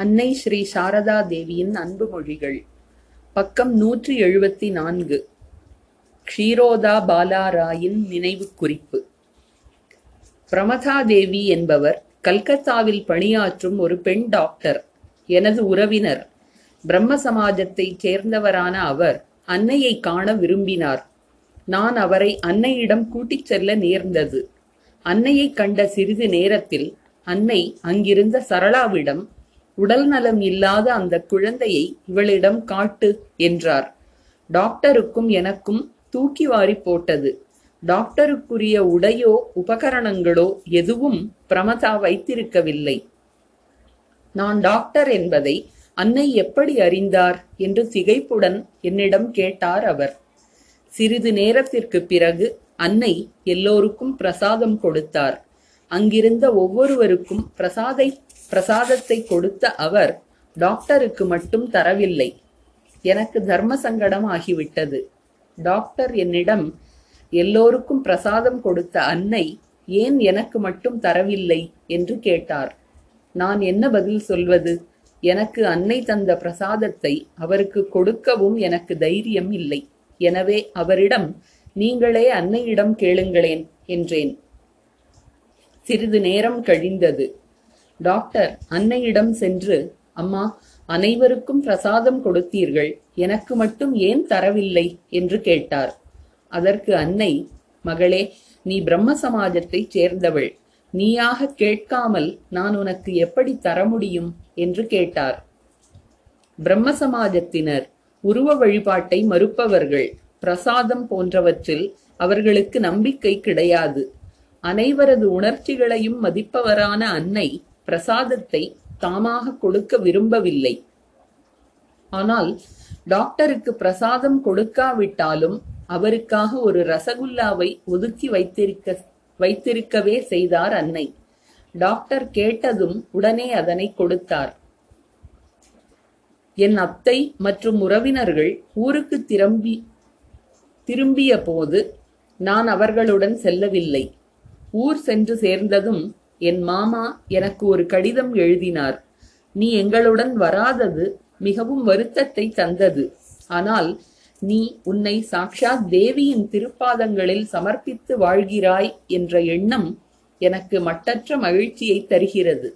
அன்னை ஸ்ரீ சாரதா தேவியின் அன்பு மொழிகள். பக்கம் நூற்றி எழுபத்தி நான்கு க்ஷீரோதா பாலாராயின் நினைவு குறிப்பு. பிரமதா தேவி என்பவர் கல்கத்தாவில் பணியாற்றும் ஒரு பெண் டாக்டர். எனது உறவினர். பிரம்ம சமாஜத்தைச் சேர்ந்தவரான அவர் அன்னையை காண விரும்பினார். நான் அவரை அன்னையிடம் கூட்டிச் செல்ல நேர்ந்தது. அன்னையை கண்ட சிறிது நேரத்தில் அன்னை அங்கிருந்த சரளாவிடம் உடல் நலம் இல்லாத அந்த குழந்தையை இவளிடம் காட்டு என்றார். டாக்டருக்கும் எனக்கும் தூக்கி வாரி போட்டது. டாக்டருக்குரிய உடையோ உபகரணங்களோ எதுவும் பிரமதா வைத்திருக்கவில்லை. நான் டாக்டர் என்பதை அன்னை எப்படி அறிந்தார் என்று திகைப்புடன் என்னிடம் கேட்டார் அவர். சிறிது நேரத்திற்கு பிறகு அன்னை எல்லோருக்கும் பிரசாதம் கொடுத்தார். அங்கிருந்த ஒவ்வொருவருக்கும் பிரசாதை பிரசாதத்தை கொடுத்த அவர் டாக்டருக்கு மட்டும் தரவில்லை. எனக்கு தர்ம சங்கடம் ஆகிவிட்டது. டாக்டர் என்னிடம் எல்லோருக்கும் பிரசாதம் கொடுத்த அன்னை ஏன் எனக்கு மட்டும் தரவில்லை? என்று கேட்டார். நான் என்ன பதில் சொல்வது? எனக்கு அன்னை தந்த பிரசாதத்தை அவருக்கு கொடுக்கவும் எனக்கு தைரியம் இல்லை. எனவே அவரிடம் நீங்களே அன்னையிடம் கேளுங்களேன் என்றேன். சிறிது நேரம் கழிந்தது. டாக்டர் அன்னையிடம் சென்று அம்மா அனைவருக்கும் பிரசாதம் கொடுத்தீர்கள் எனக்கு மட்டும் ஏன் தரவில்லை? என்று கேட்டார். அதற்கு அன்னை மகளே நீ பிரம்ம சமாஜத்தைச் சேர்ந்தவள். நீயாக கேட்காமல் நான் உனக்கு எப்படி தர முடியும்? என்று கேட்டார். பிரம்ம சமாஜத்தினர் உருவ வழிபாட்டை மறுப்பவர்கள் பிரசாதம் போன்றவற்றில் அவர்களுக்கு நம்பிக்கை கிடையாது. அனைவரது உணர்ச்சிகளையும் மதிப்பவரான அன்னை பிரசாதத்தை தாமாக கொடுக்க விரும்பவில்லை. ஆனால் டாக்டருக்கு பிரசாதம் கொடுக்காவிட்டாலும் அவருக்காக ஒரு ரசகுல்லாவை ஒதுக்கி வைத்திருக்க வைத்திருக்கவே செய்தார் அன்னை. டாக்டர் கேட்டதும் உடனே அதனை கொடுத்தார். என் அத்தை மற்றும் உறவினர்கள் ஊருக்கு திரும்பி திரும்பிய போது நான் அவர்களுடன் செல்லவில்லை. ஊர் சென்று சேர்ந்ததும் என் மாமா எனக்கு ஒரு கடிதம் எழுதினார். நீ எங்களுடன் வராதது மிகவும் வருத்தத்தை தந்தது. ஆனால் நீ உன்னை சாக்ஷாத் தேவியின் திருப்பாதங்களில் சமர்ப்பித்து வாழ்கிறாய் என்ற எண்ணம் எனக்கு மட்டற்ற மகிழ்ச்சியை தருகிறது.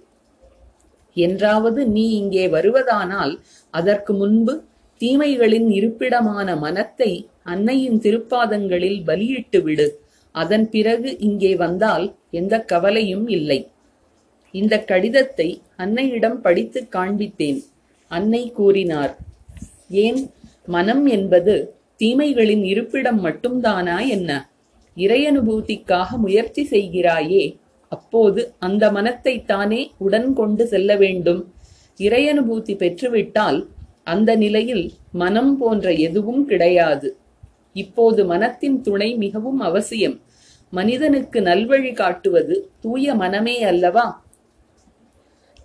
என்றாவது நீ இங்கே வருவதானால் அதற்கு முன்பு தீமைகளின் இருப்பிடமான மனத்தை அன்னையின் திருப்பாதங்களில் பலியிட்டு விடு. அதன் பிறகு இங்கே வந்தால் எந்த கவலையும் இல்லை. இந்த கடிதத்தை அன்னையிடம் படித்துக் காண்பித்தேன். அன்னை கூறினார் ஏன்? மனம் என்பது தீமைகளின் இருப்பிடம் மட்டும்தானா என்ன? இறையனுபூதிக்காக முயற்சி செய்கிறாயே அப்போது அந்த மனத்தை தானே உடன் கொண்டு செல்ல வேண்டும். இறையனுபூதி பெற்றுவிட்டால் அந்த நிலையில் மனம் போன்ற எதுவும் கிடையாது. இப்போது மனத்தின் துணை மிகவும் அவசியம். மனிதனுக்கு நல்வழி காட்டுவது தூய மனமே அல்லவா?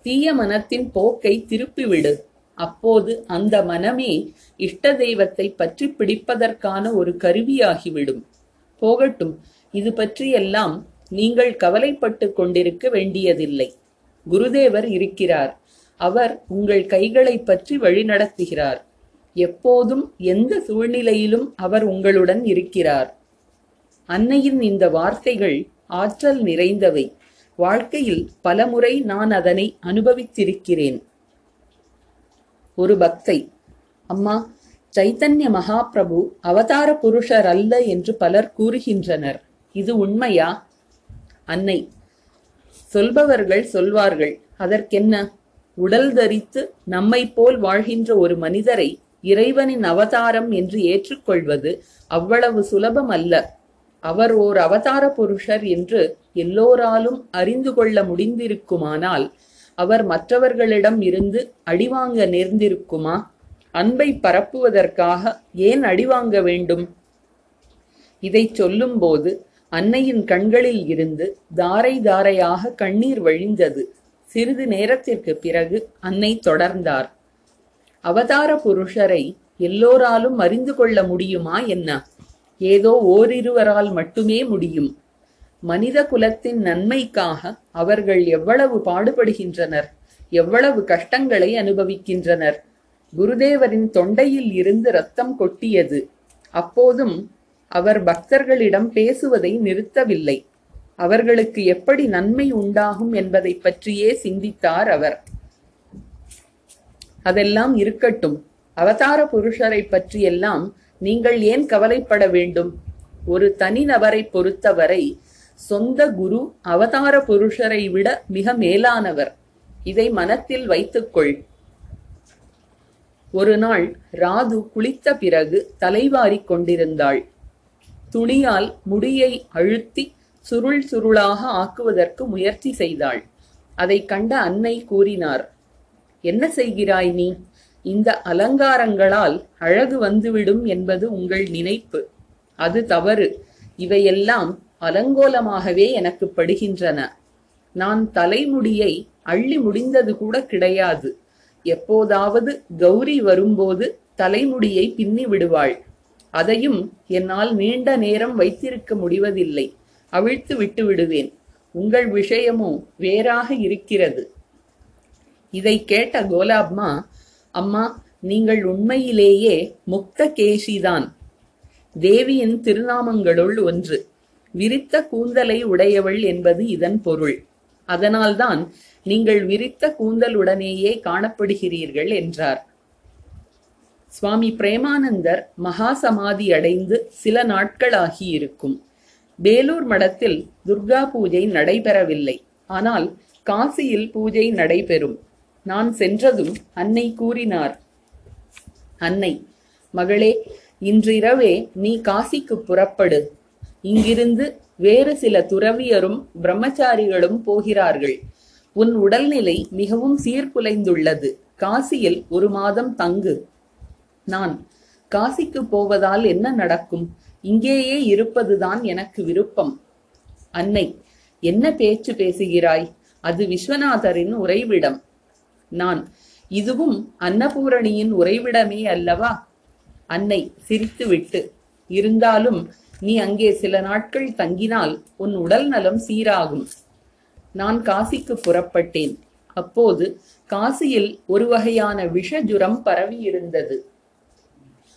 தீய மனத்தின் போக்கை திருப்பிவிடு. அப்போது அந்த மனமே இஷ்ட தெய்வத்தை பற்றி பிடிப்பதற்கான ஒரு கருவியாகிவிடும். போகட்டும் இது பற்றியெல்லாம் நீங்கள் கவலைப்பட்டு கொண்டிருக்க வேண்டியதில்லை. குருதேவர் இருக்கிறார். அவர் உங்கள் கைகளை பற்றி வழிநடத்துகிறார். எப்போதும் எந்த சூழ்நிலையிலும் அவர் உங்களுடன் இருக்கிறார். அன்னையின் இந்த வார்த்தைகள் ஆற்றல் நிறைந்தவை. வாழ்க்கையில் பலமுறை நான் அதனை அனுபவித்திருக்கிறேன். ஒரு பக்தை அம்மா சைத்தன்ய மகாபிரபு அவதார புருஷர் அல்ல என்று பலர் கூறுகின்றனர். இது உண்மையா? அன்னை சொல்பவர்கள் சொல்வார்கள். அதற்கென்ன? உடல் தரித்து நம்மை போல் வாழ்கின்ற ஒரு மனிதரை இறைவனின் அவதாரம் என்று ஏற்றுக்கொள்வது அவ்வளவு சுலபம் அல்ல அவர் ஓர் அவதார புருஷர் என்று எல்லோராலும் அறிந்து கொள்ள முடிந்திருக்குமானால் அவர் மற்றவர்களிடம் இருந்து அடிவாங்க நேர்ந்திருக்குமா? அன்பை பரப்புவதற்காக ஏன் அடிவாங்க வேண்டும்? இதை சொல்லும்போது அன்னையின் கண்களில் இருந்து தாரை தாரையாக கண்ணீர் வழிந்தது. சிறிது நேரத்திற்கு பிறகு அன்னை தொடர்ந்தார். அவதார புருஷரை எல்லோராலும் அறிந்து கொள்ள முடியுமா என்ன? ஏதோ ஓரிருவரால் மட்டுமே முடியும். மனித குலத்தின் நன்மைக்காக அவர்கள் எவ்வளவு பாடுபடுகின்றனர் எவ்வளவு கஷ்டங்களை அனுபவிக்கின்றனர். குருதேவரின் தொண்டையில் இருந்து ரத்தம் கொட்டியது. அப்போதும் அவர் பக்தர்களிடம் பேசுவதை நிறுத்தவில்லை. அவர்களுக்கு எப்படி நன்மை உண்டாகும் என்பதை பற்றியே சிந்தித்தார் அவர். அதெல்லாம் இருக்கட்டும். அவதார புருஷரை பற்றியெல்லாம் நீங்கள் ஏன் கவலைப்பட வேண்டும்? ஒரு தனிநபரை பொறுத்தவரை சொந்த குரு அவதார புருஷரை விட மிக மேலானவர். இதை மனத்தில் வைத்துக்கொள். ஒரு நாள் ராது குளித்த பிறகு தலைவாரிக் கொண்டிருந்தாள். துணியால் முடியை அழுத்தி சுருள் சுருளாக ஆக்குவதற்கு முயற்சி செய்தாள். அதை கண்ட அன்னை கூறினார் என்ன செய்கிறாய் நீ? இந்த அலங்காரங்களால் அழகு வந்துவிடும் என்பது உங்கள் நினைப்பு. அது தவறு. இவையெல்லாம் அலங்கோலமாகவே எனக்கு படுகின்றன. நான் தலைமுடியை அள்ளி முடிந்தது கூட கிடையாது. எப்போதாவது கௌரி வரும்போது தலைமுடியை பின்னி விடுவாள். அதையும் என்னால் நீண்ட நேரம் வைத்திருக்க முடிவதில்லை. அவிழ்த்து விட்டு விடுவேன். உங்கள் விஷயமோ வேறாக இருக்கிறது. இதை கேட்ட கோலாப்மா அம்மா நீங்கள் உண்மையிலேயே முக்த கேசிதான் தேவியின் திருநாமங்களுள் ஒன்று. விரித்த கூந்தலை உடையவள் என்பது இதன் பொருள். அதனால்தான் நீங்கள் விரித்த கூந்தலுடனேயே காணப்படுகிறீர்கள் என்றார். சுவாமி பிரேமானந்தர் மகா சமாதி அடைந்து சில நாட்களாகியிருக்கும் வேலூர் மடத்தில் துர்கா பூஜை நடைபெறவில்லை. ஆனால் காசியில் பூஜை நடைபெறும். நான் சென்றதும் அன்னை கூறினார். அன்னை மகளே இன்றிரவே நீ காசிக்கு புறப்படு. இங்கிருந்து வேறு சில துறவியரும் பிரம்மச்சாரிகளும் போகிறார்கள். உன் உடல்நிலை மிகவும் சீர்குலைந்துள்ளது. காசியில் ஒரு மாதம் தங்கு. நான் காசிக்கு போவதால் என்ன நடக்கும்? இங்கேயே இருப்பதுதான் எனக்கு விருப்பம். அன்னை என்ன பேச்சு பேசுகிறாய்? அது விஸ்வநாதரின் உறைவிடம். நான். இதுவும் அன்னபூரணியின் உறைவிடமே அல்லவா? அன்னை சிரித்துவிட்டு இருந்தாலும் நீ அங்கே சில நாட்கள் தங்கினால் உன் உடல் நலம் சீராகும். நான் காசிக்கு புறப்பட்டேன். அப்போது காசியில் ஒரு வகையான விஷஜுரம் பரவியிருந்தது.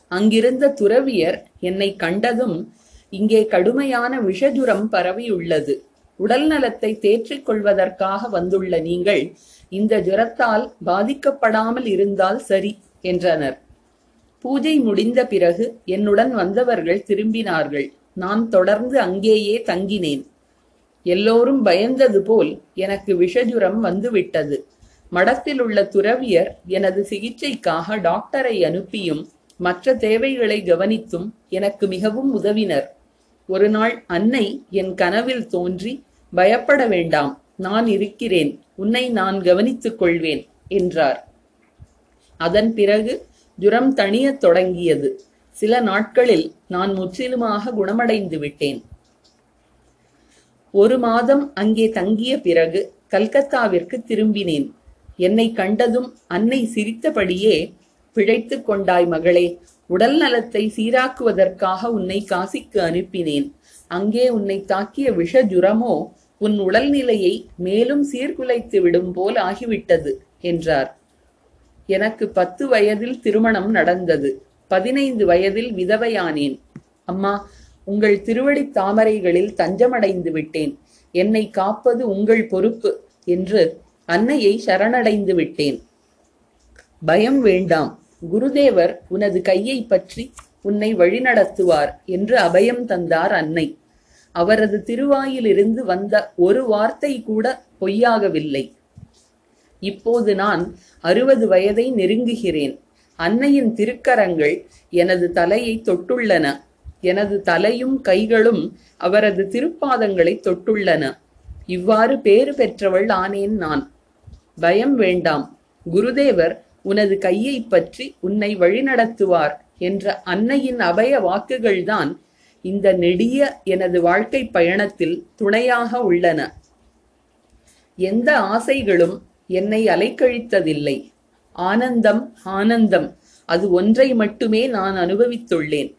அங்கிருந்த துறவியர் என்னை கண்டதும் இங்கே கடுமையான விஷஜுரம் பரவியுள்ளது. உடல் நலத்தை தேற்றிக் கொள்வதற்காக வந்துள்ள நீங்கள் இந்த ஜுரத்தால் பாதிக்கப்படாமல் இருந்தால் சரி என்றனர். பூஜை முடிந்த பிறகு என்னுடன் வந்தவர்கள் திரும்பினார்கள். நான் தொடர்ந்து அங்கேயே தங்கினேன். எல்லோரும் பயந்தது போல் எனக்கு விஷஜுரம் வந்துவிட்டது. மடத்தில் உள்ள துறவியர் எனது சிகிச்சைக்காக டாக்டரை அனுப்பியும் மற்ற தேவைகளை கவனித்தும் எனக்கு மிகவும் உதவினர். ஒரு நாள் அன்னை என் கனவில் தோன்றி பயப்பட வேண்டாம் நான் இருக்கிறேன் உன்னை நான் கவனித்துக் கொள்வேன் என்றார். அதன் பிறகு ஜுரம் தணியத் தொடங்கியது. சில நாட்களில் நான் முற்றிலுமாக குணமடைந்து விட்டேன். ஒரு மாதம் அங்கே தங்கிய பிறகு கல்கத்தாவிற்கு திரும்பினேன். என்னை கண்டதும் அன்னை சிரித்தபடியே பிழைத்துக் கொண்டாய் மகளே உடல் நலத்தை சீராக்குவதற்காக உன்னை காசிக்கு அனுப்பினேன். அங்கே உன்னை தாக்கிய விஷ ஜுரமோ உன் உடல்நிலையை மேலும் சீர்குலைத்து விடும் போல் ஆகிவிட்டது என்றார். எனக்கு பத்து வயதில் திருமணம் நடந்தது பதினைந்து வயதில் விதவையானேன். அம்மா உங்கள் திருவடி தாமரைகளில் தஞ்சமடைந்து விட்டேன். என்னை காப்பது உங்கள் பொறுப்பு என்று அன்னையை சரணடைந்து விட்டேன். பயம் வேண்டாம் குருதேவர் உனது கையை பற்றி உன்னை வழிநடத்துவார் என்று அபயம் தந்தார் அன்னை. அவரது திருவாயிலிருந்து வந்த ஒரு வார்த்தை கூட பொய்யாகவில்லை. இப்போது நான் அறுபது வயதை நெருங்குகிறேன். அன்னையின் திருக்கரங்கள் எனது தலையை தொட்டுள்ளன. எனது தலையும் கைகளும் அவரது திருப்பாதங்களை தொட்டுள்ளன. இவ்வாறு பேறு பெற்றவள் ஆனேன் நான். பயம் வேண்டாம். குருதேவர் உனது கையை பற்றி உன்னை வழிநடத்துவார் என்ற அன்னையின் அபய வாக்குகள்தான் இந்த நெடிய எனது வாழ்க்கை பயணத்தில் துணையாக உள்ளன. எந்த ஆசைகளும் என்னை அலைக்கழித்ததில்லை. ஆனந்தம் ஆனந்தம். அது ஒன்றை மட்டுமே நான் அனுபவித்துள்ளேன்.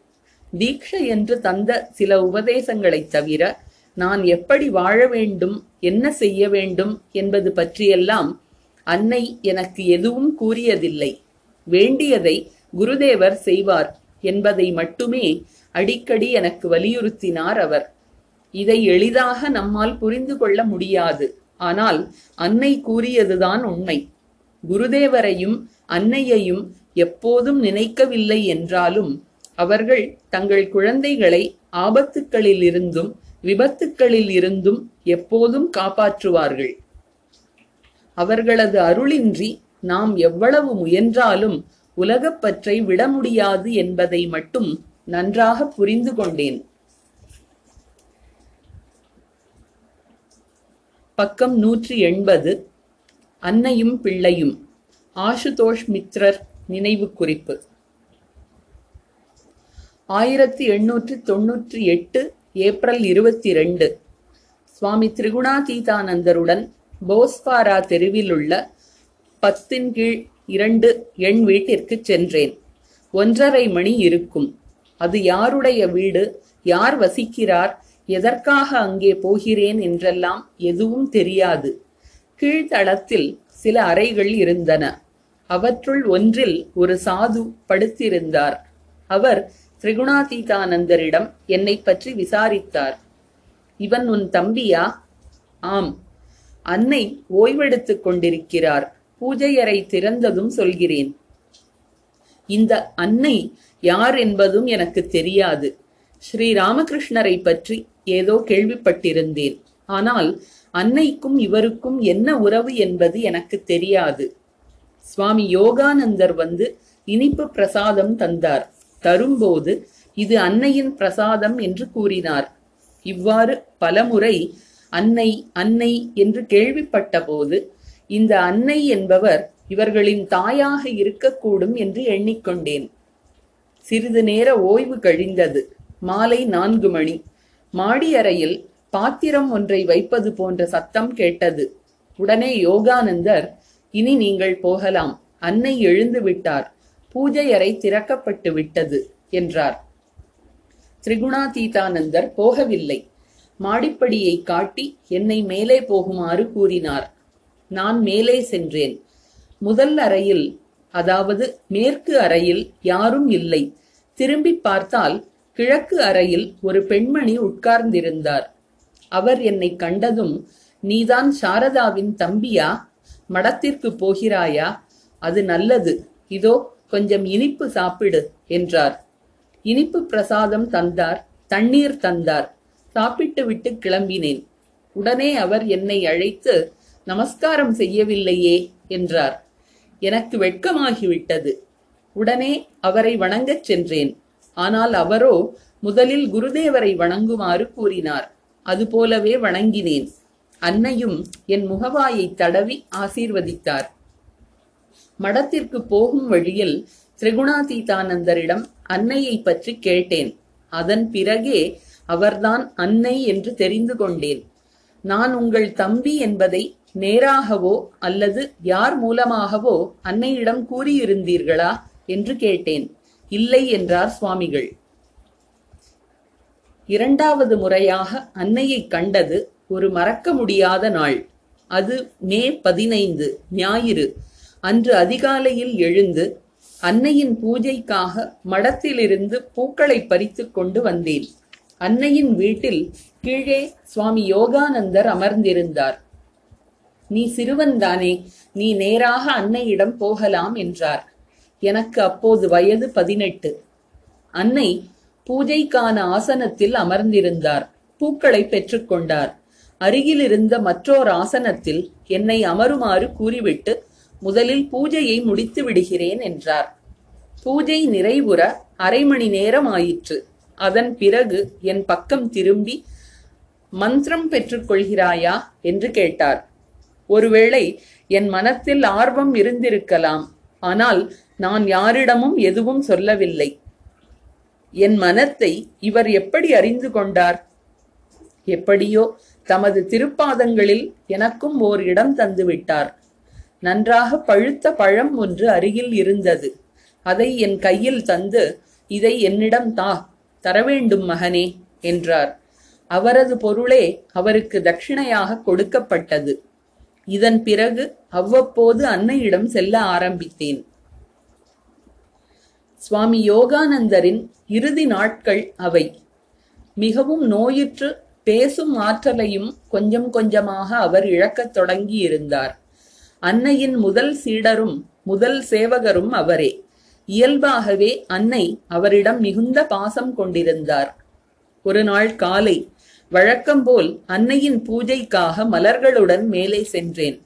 தீக்ஷை என்று தந்த சில உபதேசங்களைத் தவிர நான் எப்படி வாழ வேண்டும் என்ன செய்ய வேண்டும் என்பது பற்றியெல்லாம் அன்னை எனக்கு எதுவும் கூறியதில்லை. வேண்டியதை குருதேவர் செய்வார் என்பதை மட்டுமே அடிக்கடி எனக்கு வலியுறுத்தினார் அவர். இதை எளிதாக நம்மால் புரிந்து கொள்ள முடியாது. ஆனால் அன்னை கூறியதுதான் உண்மை. குருதேவரையும் அன்னையையும் எப்போதும் நினைக்கவில்லை என்றாலும் அவர்கள் தங்கள் குழந்தைகளை ஆபத்துக்களில் இருந்தும் விபத்துக்களில் இருந்தும் எப்போதும் காப்பாற்றுவார்கள். அவர்களது அருளின்றி நாம் எவ்வளவு முயன்றாலும் உலகப்பற்றை விட முடியாது என்பதை மட்டும் நன்றாக புரிந்து கொண்டேன். பக்கம் நூற்றி எண்பது அன்னையும் பிள்ளையும் ஆசுதோஷ் மித்ரர் நினைவு குறிப்பு. ஆயிரத்தி எண்ணூற்றி தொன்னூற்றி எட்டு ஏப்ரல் இருபத்தி ரெண்டு சுவாமி திரிகுணாதீதானந்தருடன் போஸ்பாரா தெருவில் உள்ள பத்தின் கீழ் இரண்டு எண் வீட்டிற்கு சென்றேன். ஒன்றரை மணி இருக்கும். அது யாருடைய வீடு? யார் வசிக்கிறார்? எதற்காக அங்கே போகிறேன் என்றெல்லாம் எதுவும் தெரியாது. கீழ்த்தளத்தில் சில அறைகள் இருந்தன. அவற்றுள் ஒன்றில் ஒரு சாது படுத்திருந்தார். அவர் திரிகுணாதீதானந்தரிடம் என்னை பற்றி விசாரித்தார். இவன் உன் தம்பியா? ஆம். அன்னை ஓய்வெடுத்துக் கொண்டிருக்கிறார். பூஜையறை திறந்ததும் சொல்கிறேன். இந்த அன்னை யார் என்பதும் எனக்கு தெரியாது. ஸ்ரீ ராமகிருஷ்ணரை பற்றி ஏதோ கேள்விப்பட்டிருந்தேன். ஆனால் அன்னைக்கும் இவருக்கும் என்ன உறவு என்பது எனக்கு தெரியாது. சுவாமி யோகானந்தர் வந்து இனிப்பு பிரசாதம் தந்தார். தரும்போது இது அன்னையின் பிரசாதம் என்று கூறினார். இவ்வாறு பலமுறை அன்னை அன்னை என்று கேள்விப்பட்டபோது இந்த அன்னை என்பவர் இவர்களின் தாயாக இருக்கக்கூடும் என்று எண்ணிக்கொண்டேன். சிறிது நேர ஓய்வு கழிந்தது. மாலை நான்கு மணி. மாடி அறையில் பாத்திரம் ஒன்றை வைப்பது போன்ற சத்தம் கேட்டது. உடனே யோகானந்தர் இனி நீங்கள் போகலாம். அன்னை எழுந்து விட்டார். பூஜை அறை திறக்கப்பட்டு விட்டது என்றார். திரிகுணாதீதானந்தர் போகவில்லை. மாடிப்படியை காட்டி என்னை மேலே போகுமாறு கூறினார். நான் மேலே சென்றேன். முதல் அறையில் அதாவது மேற்கு அறையில் யாரும் இல்லை. திரும்பி பார்த்தால் கிழக்கு அறையில் ஒரு பெண்மணி உட்கார்ந்திருந்தார். அவர் என்னை கண்டதும் நீதான் சாரதாவின் தம்பியா? மடத்திற்கு போகிறாயா? அது நல்லது. இதோ கொஞ்சம் இனிப்பு சாப்பிடு என்றார். இனிப்பு பிரசாதம் தந்தார் தண்ணீர் தந்தார். சாப்பிட்டு விட்டு கிளம்பினேன். உடனே அவர் என்னை அழைத்து நமஸ்காரம் செய்யவில்லையே என்றார். எனக்கு வெட்கமாகிவிட்டது. உடனே அவரை வணங்கச் சென்றேன். ஆனால் அவரோ முதலில் குருதேவரை வணங்குமாறு கூறினார். அதுபோலவே வணங்கினேன். அன்னையும் என் முகவாயை தடவி ஆசீர்வதித்தார். மடத்திற்கு போகும் வழியில் திரிகுணாதீதானந்தரிடம் அன்னையை பற்றி கேட்டேன். அதன் பிறகே அவர்தான் அன்னை என்று தெரிந்து கொண்டேன். நான் உங்கள் தம்பி என்பதை நேராகவோ அல்லது யார் மூலமாகவோ அன்னையிடம் கூறியிருந்தீர்களா என்று கேட்டேன். இல்லை என்றார் சுவாமிகள். இரண்டாவது முறையாக அன்னையை கண்டது ஒரு மறக்க முடியாத நாள். அது மே பதினைந்து ஞாயிறு. அன்று அதிகாலையில் எழுந்து அன்னையின் பூஜைக்காக மடத்திலிருந்து பூக்களை பறித்துக் கொண்டு வந்தேன். அன்னையின் வீட்டில் கீழே சுவாமி யோகானந்தர் அமர்ந்திருந்தார். நீ சிறுவன்தானே நீ நேராக அன்னையிடம் போகலாம் என்றார். எனக்கு அப்போது வயது பதினெட்டு. அன்னை பூஜைக்கான ஆசனத்தில் அமர்ந்திருந்தார். பூக்களை பெற்றுக்கொண்டார் அருகிலிருந்த மற்றோர் ஆசனத்தில் என்னை அமருமாறு கூறிவிட்டு முதலில் பூஜையை முடித்து விடுகிறேன் என்றார். பூஜை நிறைவுற அரை மணி நேரம் ஆயிற்று. அதன் பிறகு என் பக்கம் திரும்பி மந்திரம் பெற்றுக்கொள்கிறாயா என்று கேட்டார். ஒருவேளை என் மனத்தில் ஆர்வம் இருந்திருக்கலாம். ஆனால் நான் யாரிடமும் எதுவும் சொல்லவில்லை. என் மனத்தை இவர் எப்படி அறிந்து கொண்டார்? எப்படியோ தமது திருப்பாதங்களில் எனக்கும் ஓர் இடம் தந்துவிட்டார் நன்றாக பழுத்த பழம் ஒன்று அருகில் இருந்தது. அதை என் கையில் தந்து இதை என்னிடம் தா தரவேண்டும் மகனே என்றார். அவரது பொருளே அவருக்கு தட்சிணையாக கொடுக்கப்பட்டது. இதன் பிறகு அவ்வப்போது அன்னையிடம் செல்ல ஆரம்பித்தேன். சுவாமி யோகானந்தரின் இறுதி நாட்கள் அவை. மிகவும் நோயுற்று பேசும் ஆற்றலையும் கொஞ்சம் கொஞ்சமாக அவர் இழக்கத் தொடங்கியிருந்தார். அன்னையின் முதல் சீடரும் முதல் சேவகரும் அவரே. இயல்பாகவே அன்னை அவரிடம் மிகுந்த பாசம் கொண்டிருந்தார். ஒரு நாள் காலை வழக்கம்போல் அன்னையின் பூஜைக்காக மலர்களுடன் மேலே சென்றேன்.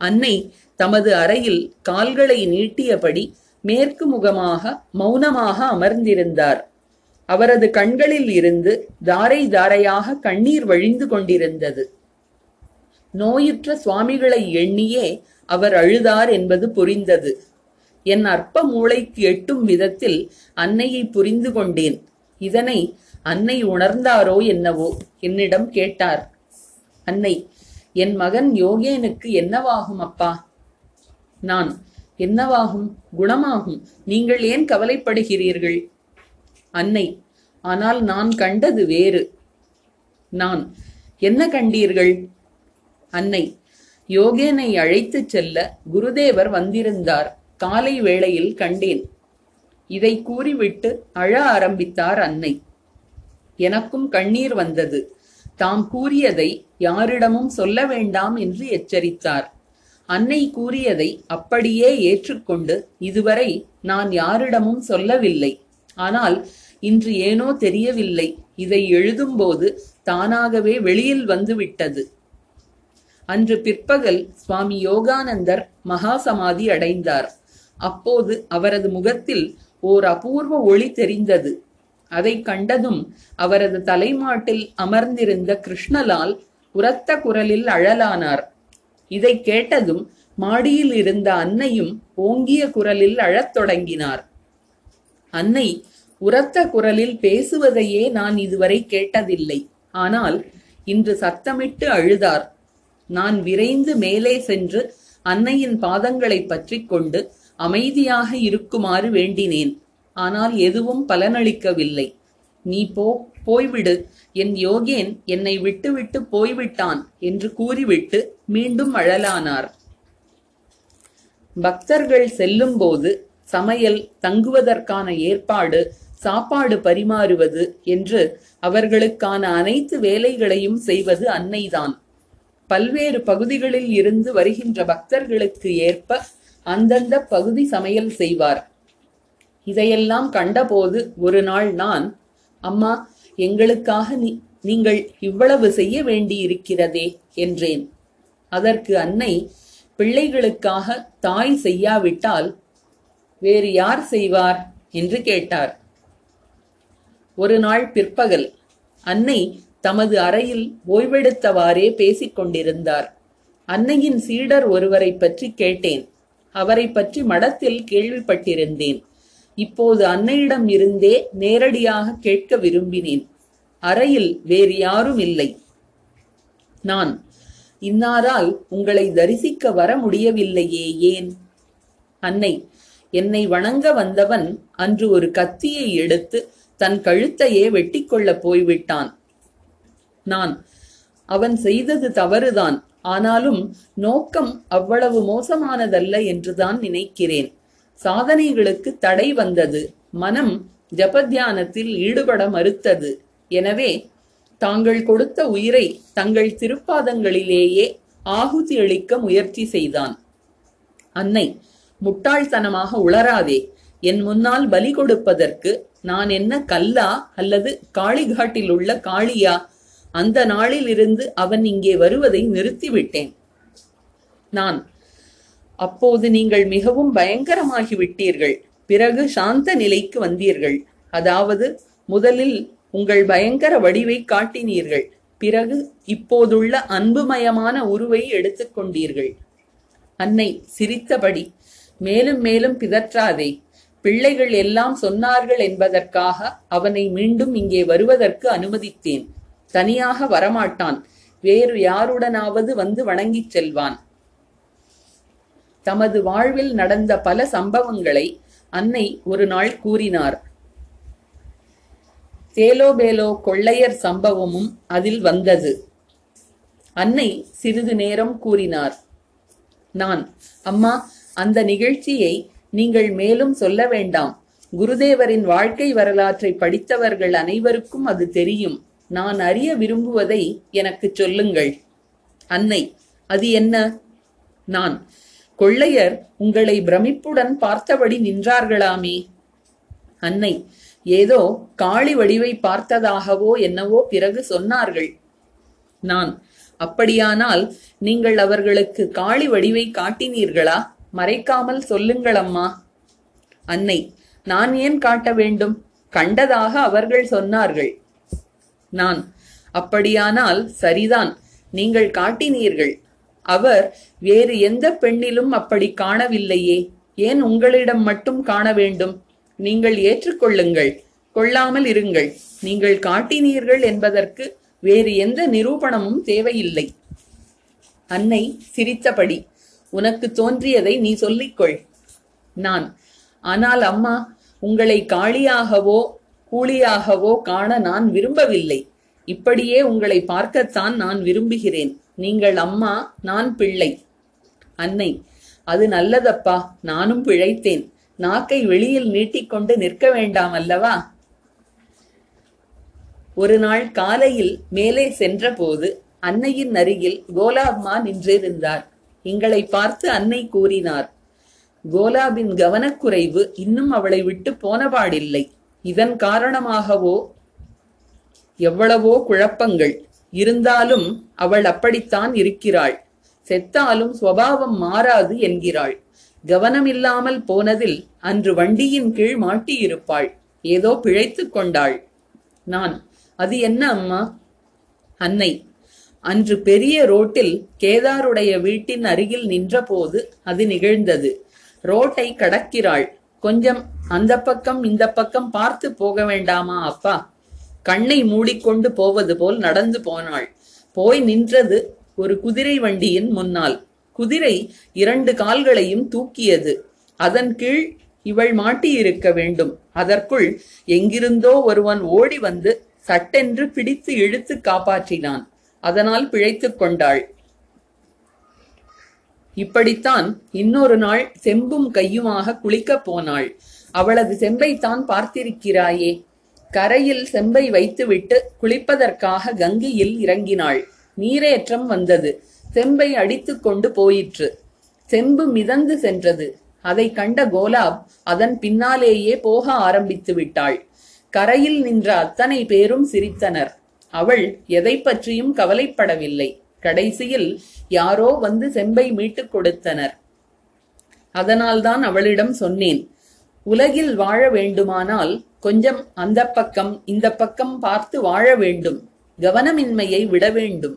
அன்னை தமது அறையில் கால்களை நீட்டியபடி மேற்கு முகமாக மௌனமாக அமர்ந்திருந்தார். அவரது கண்களில் இருந்து தாரை தாரையாக கண்ணீர் வழிந்து கொண்டிருந்தது. நோயுற்ற சுவாமிகளை எண்ணியே அவர் அழுதார் என்பது புரிந்தது. என் அற்ப மூளைக்கு எட்டும் விதத்தில் அன்னையை புரிந்து கொண்டேன். இதனை அன்னை உணர்ந்தாரோ என்னவோ? என்னிடம் கேட்டார். அன்னை என் மகன் யோகேனுக்கு என்னவாகும் அப்பா? நான் என்னவாகும்? குணமாகும். நீங்கள் ஏன் கவலைப்படுகிறீர்கள்? அன்னை ஆனால் நான் கண்டது வேறு. நான் என்ன கண்டீர்கள்? அன்னை யோகேனை அழைத்துச் செல்ல குருதேவர் வந்திருந்தார். காலை வேளையில் கண்டேன். இதை கூறிவிட்டு அழ ஆரம்பித்தார் அன்னை. எனக்கும் கண்ணீர் வந்தது. தாம் கூறியதை யாரிடமும் சொல்ல வேண்டாம் என்று எச்சரித்தார். அன்னை கூறியதை அப்படியே ஏற்றுக்கொண்டு இதுவரை நான் யாரிடமும் சொல்லவில்லை. ஆனால் இன்று ஏனோ தெரியவில்லை. இதை எழுதும்போது தானாகவே வெளியில் வந்துவிட்டது. அன்று பிற்பகல் சுவாமி யோகானந்தர் மகா சமாதி அடைந்தார். அப்போது அவரது முகத்தில் ஓர் அபூர்வ ஒளி தெரிந்தது. அதை கண்டதும் அவரது தலைமாட்டில் அமர்ந்திருந்த கிருஷ்ணலால் உரத்த குரலில் அழலானார். இதை கேட்டதும் மாடியில் இருந்த அன்னையும் ஓங்கிய குரலில் அழத் தொடங்கினார். அன்னை உரத்த குரலில் பேசுவதையே நான் இதுவரை கேட்டதில்லை. ஆனால் இன்று சத்தமிட்டு அழுதார். நான் விரைந்து மேலே சென்று அன்னையின் பாதங்களை பற்றிக்கொண்டு அமைதியாக இருக்குமாறு வேண்டினேன். ஆனால் எதுவும் பலனளிக்கவில்லை. நீ போ போய்விடு. என் யோகேன் என்னை விட்டுவிட்டு போய்விட்டான் என்று கூறிவிட்டு மீண்டும் அழலானார். பக்தர்கள் செல்லும்போது சமையல் தங்குவதற்கான ஏற்பாடு சாப்பாடு பரிமாறுவது என்று அவர்களுக்கான அனைத்து வேலைகளையும் செய்வது அன்னைதான். பல்வேறு பகுதிகளில் இருந்து வருகின்ற பக்தர்களுக்கு ஏற்ப அந்தந்த பகுதி சமையல் செய்வார். இதையெல்லாம் கண்டபோது ஒரு நாள் நான் அம்மா எங்களுக்காக நீ நீங்கள் இவ்வளவு செய்ய வேண்டியிருக்கிறதே என்றேன். அதற்கு அன்னை பிள்ளைகளுக்காக தாய் செய்யாவிட்டால் வேறு யார் செய்வார்? என்று கேட்டார். ஒரு நாள் பிற்பகல் அன்னை தமது அறையில் ஓய்வெடுத்தவாறே பேசிக் கொண்டிருந்தார். அன்னையின் சீடர் ஒருவரை பற்றி கேட்டேன். அவரை பற்றி மடத்தில் கேள்விப்பட்டிருந்தேன். இப்போது அன்னையிடம் இருந்தே நேரடியாக கேட்க விரும்பினேன். அறையில் வேறு யாரும் இல்லை. நான் இன்னாரால் உங்களை தரிசிக்க வர முடியவில்லையே ஏன்? அன்னை என்னை வணங்க வந்தவன் அன்று ஒரு கத்தியை எடுத்து தன் கழுத்தையே வெட்டிக்கொள்ளப் போய்விட்டான். நான் அவன் செய்தது தவறுதான் ஆனாலும் நோக்கம் அவ்வளவு மோசமானதல்ல என்றுதான் நினைக்கிறேன். சாதனைகளுக்கு தடை வந்தது. மனம் ஜபத்தியானத்தில் ஈடுபட மறுத்தது. எனவே தாங்கள் கொடுத்த உயிரை தங்கள் திருப்பாதங்களிலேயே ஆகுதி அளிக்க முயற்சி செய்தான். அன்னை முட்டாள்தனமாக உளராதே என் முன்னால் பலி கொடுப்பதற்கு நான் என்ன கல்லா அல்லது காளிகாட்டில் உள்ள காளியா? அந்த நாளிலிருந்து அவன் இங்கே வருவதை நிறுத்திவிட்டேன். நான் அப்போது நீங்கள் மிகவும் பயங்கரமாகி விட்டீர்கள் பிறகு சாந்த நிலைக்கு வந்தீர்கள். அதாவது முதலில் உங்கள் பயங்கர வடிவை காட்டினீர்கள். பிறகு இப்போதுள்ள அன்புமயமான உருவை எடுத்துக்கொண்டீர்கள் அன்னை சிரித்தபடி மேலும் மேலும் பிதற்றாதே. பிள்ளைகள் எல்லாம் சொன்னார்கள் என்பதற்காக அவனை மீண்டும் இங்கே வருவதற்கு அனுமதித்தேன். தனியாக வரமாட்டான். வேறு யாருடனாவது வந்து வணங்கிச் செல்வான். தமது வாழ்வில் நடந்த பல சம்பவங்களை அன்னை ஒரு நாள் கூறினார் தேலோபேலோ கொள்ளையர் சம்பவமும் அதில் வந்தது. அன்னை சிறிது நேரம் கூறினார். நான் அம்மா அந்த நிகழ்ச்சியை நீங்கள் மேலும் சொல்ல வேண்டாம். குருதேவரின் வாழ்க்கை வரலாற்றை படித்தவர்கள் அனைவருக்கும் அது தெரியும். நான் அறிய விரும்புவதை எனக்கு சொல்லுங்கள். அன்னை அது என்ன? நான் கொள்ளையர் உங்களை பிரமிப்புடன் பார்த்தபடி நின்றார்களாமே. அன்னை ஏதோ காளி வடிவை பார்த்ததாகவோ என்னவோ பிறகு சொன்னார்கள். நான் அப்படியானால் நீங்கள் அவர்களுக்கு காளி வடிவை காட்டினீர்களா? மறைக்காமல் சொல்லுங்கள் அம்மா அன்னை நான் ஏன் காட்ட வேண்டும்? கண்டதாக அவர்கள் சொன்னார்கள். நான் அப்படியானால் சரிதான் நீங்கள் காட்டினீர்கள். அவர் வேறு எந்த பெண்ணிலும் அப்படி காணவில்லையே. ஏன் உங்களிடம் மட்டும் காண வேண்டும்? நீங்கள் ஏற்றுக்கொள்ளுங்கள். கொள்ளாமல் இருங்கள். நீங்கள் காட்டினீர்கள் என்பதற்கு வேறு எந்த நிரூபணமும் தேவையில்லை. அன்னை சிரித்தபடி உனக்கு தோன்றியதை நீ சொல்லிக்கொள். நான் ஆனால் அம்மா உங்களை காளியாகவோ கூலியாகவோ காண நான் விரும்பவில்லை. இப்படியே உங்களை பார்க்கத்தான் நான் விரும்புகிறேன். நீங்கள் அம்மா நான் பிள்ளை. அன்னை அது நல்லதப்பா நானும் பிழைத்தேன். நாக்கை வெளியில் நீட்டிக்கொண்டு நிற்க வேண்டாம் அல்லவா? ஒரு நாள் காலையில் மேலே சென்றபோது அன்னையின் அருகில் கோலாப்மா நின்றிருந்தார். எங்களை பார்த்து அன்னை கூறினார் கோலாபின் கவனக்குறைவு இன்னும் அவளை விட்டு போனபாடில்லை. இதன் காரணமாகவோ எவ்வளவோ குழப்பங்கள். இருந்தாலும் அவள் அப்படித்தான் இருக்கிறாள். செத்தாலும் சுவாவம் மாறாது என்கிறாள். கவனமில்லாமல் போனதில் அன்று வண்டியின் கீழ் மாட்டியிருப்பாள். ஏதோ பிழைத்துக் கொண்டாள். நான் அது என்ன அம்மா? அன்னை அன்று பெரிய ரோட்டில் கேதாருடைய வீட்டின் அருகில் நின்றபோது அது நிகழ்ந்தது. ரோட்டை கடக்கிறாள். கொஞ்சம் அந்த பக்கம் இந்த பக்கம் பார்த்து போக வேண்டாமா அப்பா? கண்ணை மூடிக்கொண்டு போவது போல் நடந்து போனாள். போய் நின்றது ஒரு குதிரை வண்டியின் முன்னால். குதிரை இரண்டு கால்களையும் தூக்கியது. அதன் கீழ் இவள் மாட்டியிருக்க வேண்டும். அதற்குள் எங்கிருந்தோ ஒருவன் ஓடி வந்து சட்டென்று பிடித்து இழுத்து காப்பாற்றினான். அதனால் பிழைத்துக் கொண்டாள். இப்படித்தான் இன்னொரு நாள் செம்பும் கையுமாக குளிக்கப் போனாள். அவளது செம்பைத்தான் பார்த்திருக்கிறாயே. கரையில் செம்பை வைத்துவிட்டு குளிப்பதற்காக கங்கையில் இறங்கினாள். நீரேற்றம் வந்தது. செம்பை அடித்துக் கொண்டு போயிற்று. செம்பு மிதந்து சென்றது. அதை கண்ட கோலாப் அதன் பின்னாலேயே போக ஆரம்பித்து விட்டாள். கரையில் நின்ற அத்தனை பேரும் சிரித்தனர். அவள் எதை பற்றியும் கவலைப்படவில்லை. கடைசியில் யாரோ வந்து செம்பை மீட்டுக் கொடுத்தனர். அதனால்தான் அவளிடம் சொன்னேன் உலகில் வாழ வேண்டுமானால் கொஞ்சம் அந்த பக்கம் இந்த பக்கம் பார்த்து வாழ வேண்டும். கவனமின்மையை விட வேண்டும்.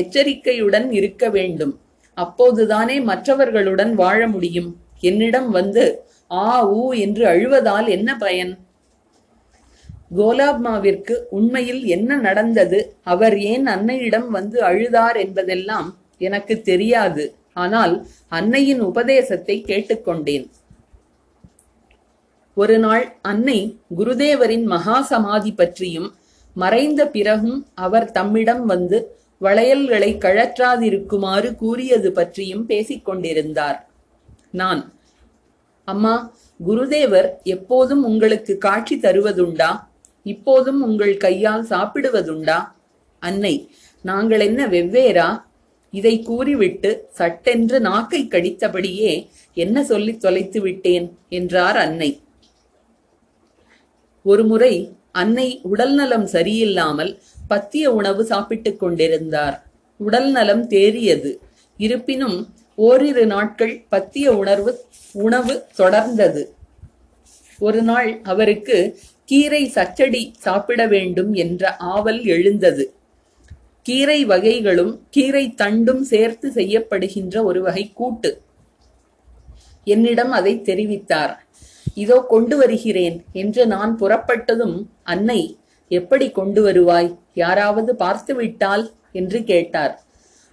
எச்சரிக்கையுடன் இருக்க வேண்டும். அப்போதுதானே மற்றவர்களுடன் வாழ முடியும். என்னிடம் வந்து ஆ ஊ என்று அழுவதால் என்ன பயன்? கோலாப்மாவிற்கு உண்மையில் என்ன நடந்தது? அவர் ஏன் அன்னையிடம் வந்து அழுதார் என்பதெல்லாம் எனக்கு தெரியாது. ஆனால் அன்னையின் உபதேசத்தை கேட்டுக்கொண்டேன். ஒரு நாள் அன்னை குருதேவரின் மகா சமாதி பற்றியும் மறைந்த பிறகும் அவர் தம்மிடம் வந்து வளையல்களை கழற்றாதிருக்குமாறு கூறியது பற்றியும் பேசிக் கொண்டிருந்தார். நான் அம்மா குருதேவர் எப்போதும் உங்களுக்கு காட்சி தருவதுண்டா? இப்போதும் உங்கள் கையால் சாப்பிடுவதுண்டா? அன்னை நாங்கள் என்ன வெவ்வேறா? இதை கூறிவிட்டு சட்டென்று நாக்கை கடித்தபடியே என்ன சொல்லித் தொலைத்து விட்டேன் என்றார் அன்னை. ஒருமுறை அன்னை உடல்நலம் சரியில்லாமல் பத்திய உணவு சாப்பிட்டுக் கொண்டிருந்தார். உடல் நலம் தேறியது. இருப்பினும் ஓரிரு நாட்கள் பத்திய உணர்வு உணவு தொடர்ந்தது. ஒரு நாள் அவருக்கு கீரை சச்சடி சாப்பிட வேண்டும் என்ற ஆவல் எழுந்தது. கீரை வகைகளும் கீரை தண்டும் சேர்த்து செய்யப்படுகின்ற ஒரு வகை கூட்டு. என்னிடம் அதை தெரிவித்தார். இதோ கொண்டு வருகிறேன் என்று நான் புறப்பட்டதும் அன்னை எப்படி கொண்டு வருவாய்? யாராவது பார்த்து விட்டால்? என்று கேட்டார்.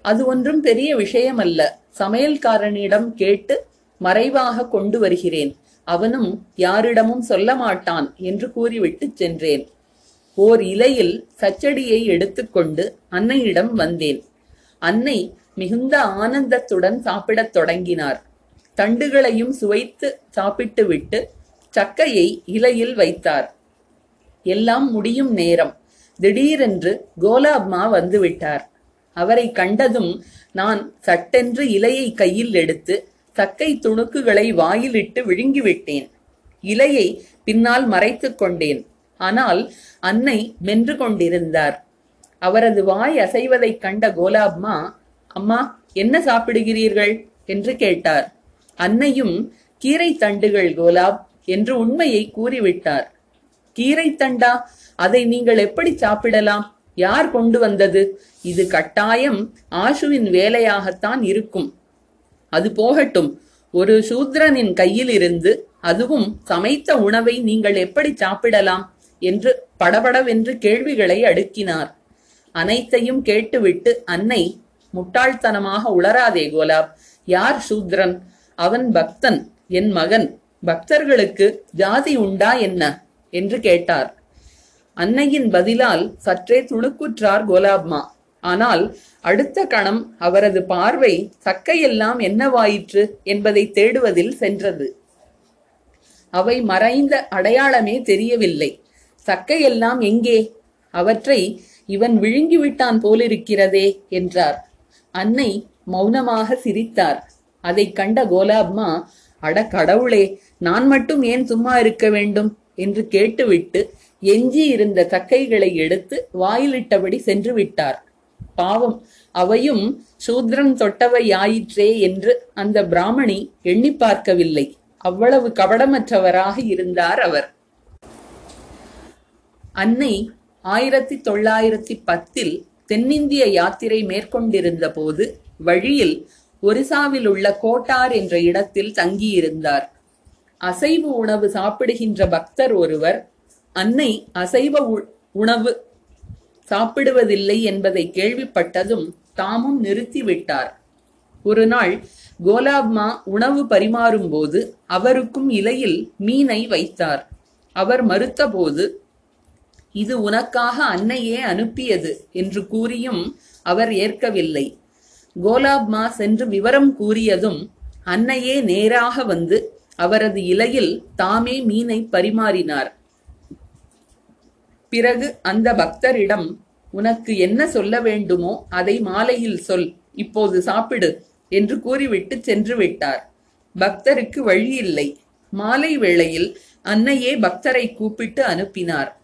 அது ஒன்றும் பெரிய விஷயமல்ல. சமையல்காரனிடம் கேட்டு மறைவாக கொண்டு வருகிறேன். அவனும் யாரிடமும் சொல்ல மாட்டான் என்று கூறிவிட்டு சென்றேன். ஓர் இலையில் சச்சடியை எடுத்துக்கொண்டு அன்னையிடம் வந்தேன். அன்னை மிகுந்த ஆனந்தத்துடன் சாப்பிடத் தொடங்கினார். தண்டுகளையும் சுவைத்து சாப்பிட்டுவிட்டு சக்கையை இலையில் வைத்தார். எல்லாம் முடியும் நேரம். திடீரென்று கோலாப்மா வந்துவிட்டார். அவரை கண்டதும் நான் சட்டென்று இலையை கையில் எடுத்து சக்கை துணுக்குகளை வாயிலிட்டு விழுங்கிவிட்டேன். இலையை பின்னால் மறைத்துக் கொண்டேன். ஆனால் அன்னை மென்று கொண்டிருந்தார். அவரது வாய் அசைவதைக் கண்ட கோலாப்மா அம்மா என்ன சாப்பிடுகிறீர்கள்? என்று கேட்டார். அன்னையும் கீரை தண்டுகள் கோலாப் என்று உண்மையை கூறிவிட்டார். கீரை தண்டா அதை நீங்கள் எப்படி சாப்பிடலாம்? யார் கொண்டு வந்தது? இது கட்டாயம் ஆஷுவின் வேலையாகத்தான் இருக்கும். அது போகட்டும் ஒரு சூத்ரனின் கையில் இருந்து அதுவும் சமைத்த உணவை நீங்கள் எப்படி சாப்பிடலாம்? என்று படபடவென்று கேள்விகளை அடுக்கினார். அனைத்தையும் கேட்டுவிட்டு அன்னை முட்டாள்தனமாக உளராதே கோலாப். யார் சூத்ரன்? அவன் பக்தன் என் மகன் பக்தர்களுக்கு ஜாதி உண்டா என்ன? என்று கேட்டார். அன்னையின் பதிலால் சற்றே துணுக்குற்றார் கோலாப்மா. ஆனால் அடுத்த கணம் அவரது பார்வை சக்கையெல்லாம் என்னவாயிற்று என்பதை தேடுவதில் சென்றது. அவை மறைந்த அடையாளமே தெரியவில்லை. சக்கையெல்லாம் எங்கே? அவற்றை இவன் விழுங்கிவிட்டான் போலிருக்கிறதே என்றார். அன்னை மௌனமாக சிரித்தார். அதை கண்ட கோலாப்மா அட கடவுளே நான் மட்டும் ஏன் சும்மா இருக்க வேண்டும்? என்று கேட்டுவிட்டு எஞ்சி இருந்த சக்கைகளை எடுத்து வாயிலிட்டபடி சென்று விட்டார். பாவம் அவையும் சூத்ரன் தொட்டவை ஆயிற்றே என்று அந்த பிராமணி எண்ணி பார்க்கவில்லை. அவ்வளவு கபடமற்றவராக இருந்தார் அவர். அன்னை ஆயிரத்தி தொள்ளாயிரத்தி பத்தில் தென்னிந்திய யாத்திரை மேற்கொண்டிருந்த போது வழியில் ஒரிசாவில் உள்ள கோட்டார் என்ற இடத்தில் தங்கியிருந்தார். அசைவ உணவு சாப்பிடுகின்ற பக்தர் ஒருவர் அன்னை அசைவ உ- உணவு சாப்பிடுவதில்லை என்பதை கேள்விப்பட்டதும் தாமும் நிறுத்திவிட்டார். ஒரு நாள் கோலாப்மா உணவு பரிமாறும்போது அவருக்கும் இலையில் மீனை வைத்தார். அவர் மறுத்தபோது இது உனக்காக அன்னையே அனுப்பியது என்று கூறியும் அவர் ஏற்கவில்லை. கோலாப்மா சென்று விவரம் கூறியதும் அன்னையே நேராக வந்து அவரது இலையில் தாமே மீனை பரிமாறினார். பிறகு அந்த பக்தரிடம் உனக்கு என்ன சொல்ல வேண்டுமோ அதை மாலையில் சொல் இப்போது சாப்பிடு என்று கூறிவிட்டு சென்று விட்டார். பக்தருக்கு வழியில்லை. மாலை வேளையில் அன்னையே பக்தரை கூப்பிட்டு அனுப்பினார்.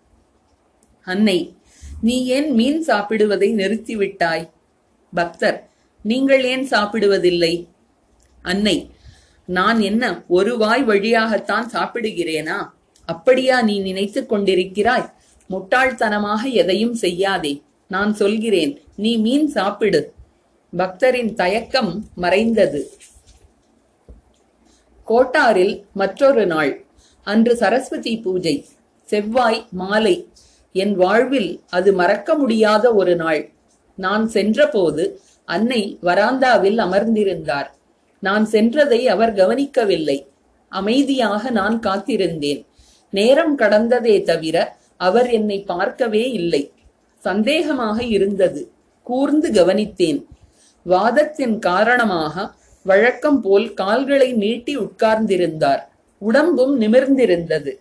அன்னை நீ ஏன் மீன் சாப்பிடுவதை நிறுத்திவிட்டாய்? பக்தர் நீங்கள் ஏன் சாப்பிடுவதில்லை? அன்னை நான் என்ன ஒரு வாய் வழியாகத்தான் சாப்பிடுகிறேனா? அப்படியா நீ நினைத்துக் கொண்டிருக்கிறாய்? முட்டாள்தனமாக எதையும் செய்யாதே. நான் சொல்கிறேன் நீ மீன் சாப்பிடு. பக்தரின் தயக்கம் மறைந்தது. கோட்டாரில் மற்றொரு நாள் அன்று சரஸ்வதி பூஜை செவ்வாய் மாலை. என் வாழ்வில் அது மறக்க முடியாத ஒரு நாள். நான் சென்றபோது அன்னை வராந்தாவில் அமர்ந்திருந்தார். நான் சென்றதை அவர் கவனிக்கவில்லை. அமைதியாக நான் காத்திருந்தேன். நேரம் கடந்ததே தவிர அவர் என்னை பார்க்கவே இல்லை. சந்தேகமாக இருந்தது. கூர்ந்து கவனித்தேன். வாதத்தின் காரணமாக வழக்கம் போல் கால்களை நீட்டி உட்கார்ந்திருந்தார். உடம்பும் நிமிர்ந்திருந்தது.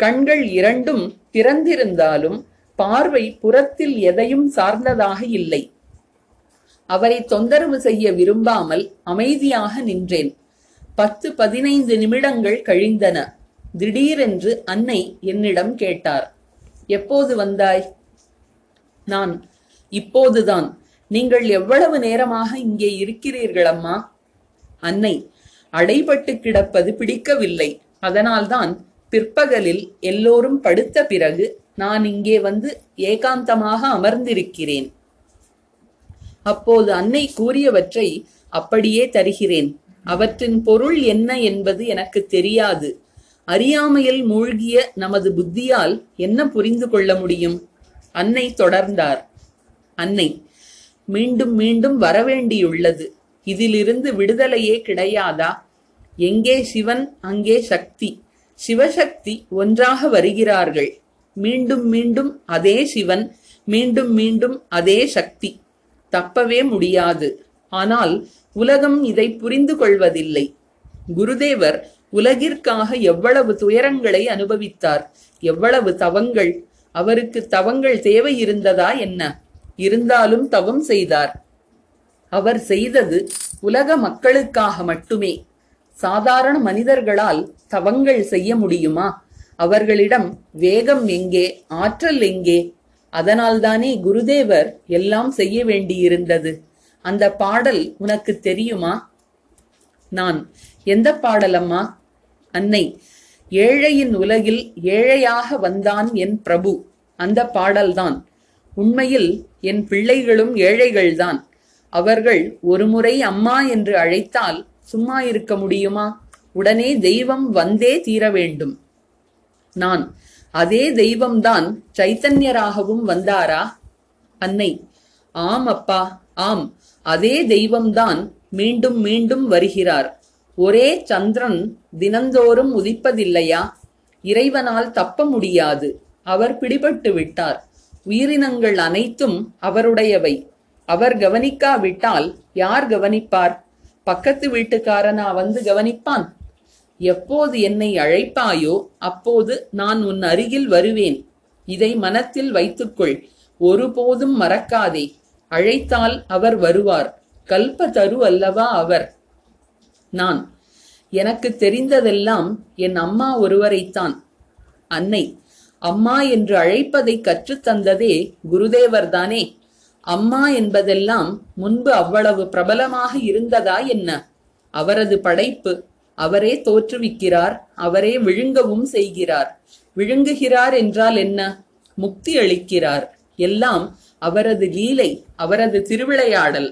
கண்கள் இரண்டும் திறந்திருந்தாலும் பார்வை புறத்தில் எதையும் சார்ந்ததாக இல்லை. அவரை தொந்தரவு செய்ய விரும்பாமல் அமைதியாக நின்றேன். பத்து பதினைந்து நிமிடங்கள் கழிந்தன. திடீரென்று அன்னை என்னிடம் கேட்டார். எப்போது வந்தாய்? நான் இப்போதுதான். நீங்கள் எவ்வளவு நேரமாக இங்கே இருக்கிறீர்கள் அம்மா அன்னை அடைபட்டு கிடப்பது பிடிக்கவில்லை. அதனால்தான் பிற்பகலில் எல்லோரும் படுத்த பிறகு நான் இங்கே வந்து ஏகாந்தமாக அமர்ந்திருக்கிறேன். அப்போது அன்னை கூறியவற்றை அப்படியே தருகிறேன். அவற்றின் பொருள் என்ன என்பது எனக்கு தெரியாது. அறியாமையில் மூழ்கிய நமது புத்தியால் என்ன புரிந்து கொள்ள முடியும்? அன்னை தொடர்ந்தார். அன்னை மீண்டும் மீண்டும் வரவேண்டியுள்ளது. இதிலிருந்து விடுதலையே கிடையாதா? எங்கே சிவன் அங்கே சக்தி. சிவசக்தி ஒன்றாக வருகிறார்கள். மீண்டும் மீண்டும் அதே சிவன் மீண்டும் மீண்டும் அதே சக்தி. தப்பவே முடியாது. ஆனால் உலகம் இதை புரிந்து கொள்வதில்லை குருதேவர் உலகிற்காக எவ்வளவு துயரங்களை அனுபவித்தார் எவ்வளவு தவங்கள் அவருக்கு தவங்கள் தேவை இருந்ததா என்ன? இருந்தாலும் தவம் செய்தார். அவர் செய்தது உலக மக்களுக்காக மட்டுமே. சாதாரண மனிதர்களால் தவங்கள் செய்ய முடியுமா? அவர்களிடம் வேகம் எங்கே ஆற்றல் எங்கே அதனால்தானே குருதேவர் எல்லாம் செய்ய வேண்டியிருந்தது. அந்த பாடல் உனக்கு தெரியுமா? நான் எந்த பாடலம்மா? அன்னை ஏழையின் உலகில் ஏழையாக வந்தான் என் பிரபு. அந்த பாடல்தான். உண்மையில் என் பிள்ளைகளும் ஏழைகள்தான். அவர்கள் ஒருமுறை அம்மா என்று அழைத்தால் சும்மா இருக்க முடியுமா? உடனே தெய்வம் வந்தே தீர வேண்டும். நான் அதே தெய்வம்தான் சைத்தன்யராகவும் வந்தாரா? அன்னை ஆம் அப்பா ஆம். அதே தெய்வம்தான் மீண்டும் மீண்டும் வருகிறார். ஒரே சந்திரன் தினந்தோறும் உதிப்பதில்லையா? இறைவனால் தப்ப முடியாது. அவர் பிடிபட்டு விட்டார். உயிரினங்கள் அனைத்தும் அவருடையவை. அவர் கவனிக்காவிட்டால் யார் கவனிப்பார்? பக்கத்து வீட்டுக்காரனா வந்து கவனிப்பான்? எப்போது என்னை அழைப்பாயோ அப்போது நான் உன் அருகில் வருவேன். இதை மனத்தில் வைத்துக்கொள். ஒருபோதும் மறக்காதே. அழைத்தால் அவர் வருவார். கல்பதரு அல்லவா அவர்? நான். எனக்கு தெரிந்ததெல்லாம் என் அம்மா ஒருவரைத்தான். அன்னை. அம்மா என்று அழைப்பதை கற்றுத்தந்ததே குருதேவர்தானே. அம்மா என்பதெல்லாம் முன்பு அவ்வளவு பிரபலமாக இருந்ததா என்ன? அவரது படைப்பு அவரே தோற்றுவிக்கிறார் அவரே விழுங்கவும் செய்கிறார். விழுங்குகிறார் என்றால் என்ன? முக்தி அளிக்கிறார். எல்லாம் அவரது லீலை அவரது திருவிளையாடல்.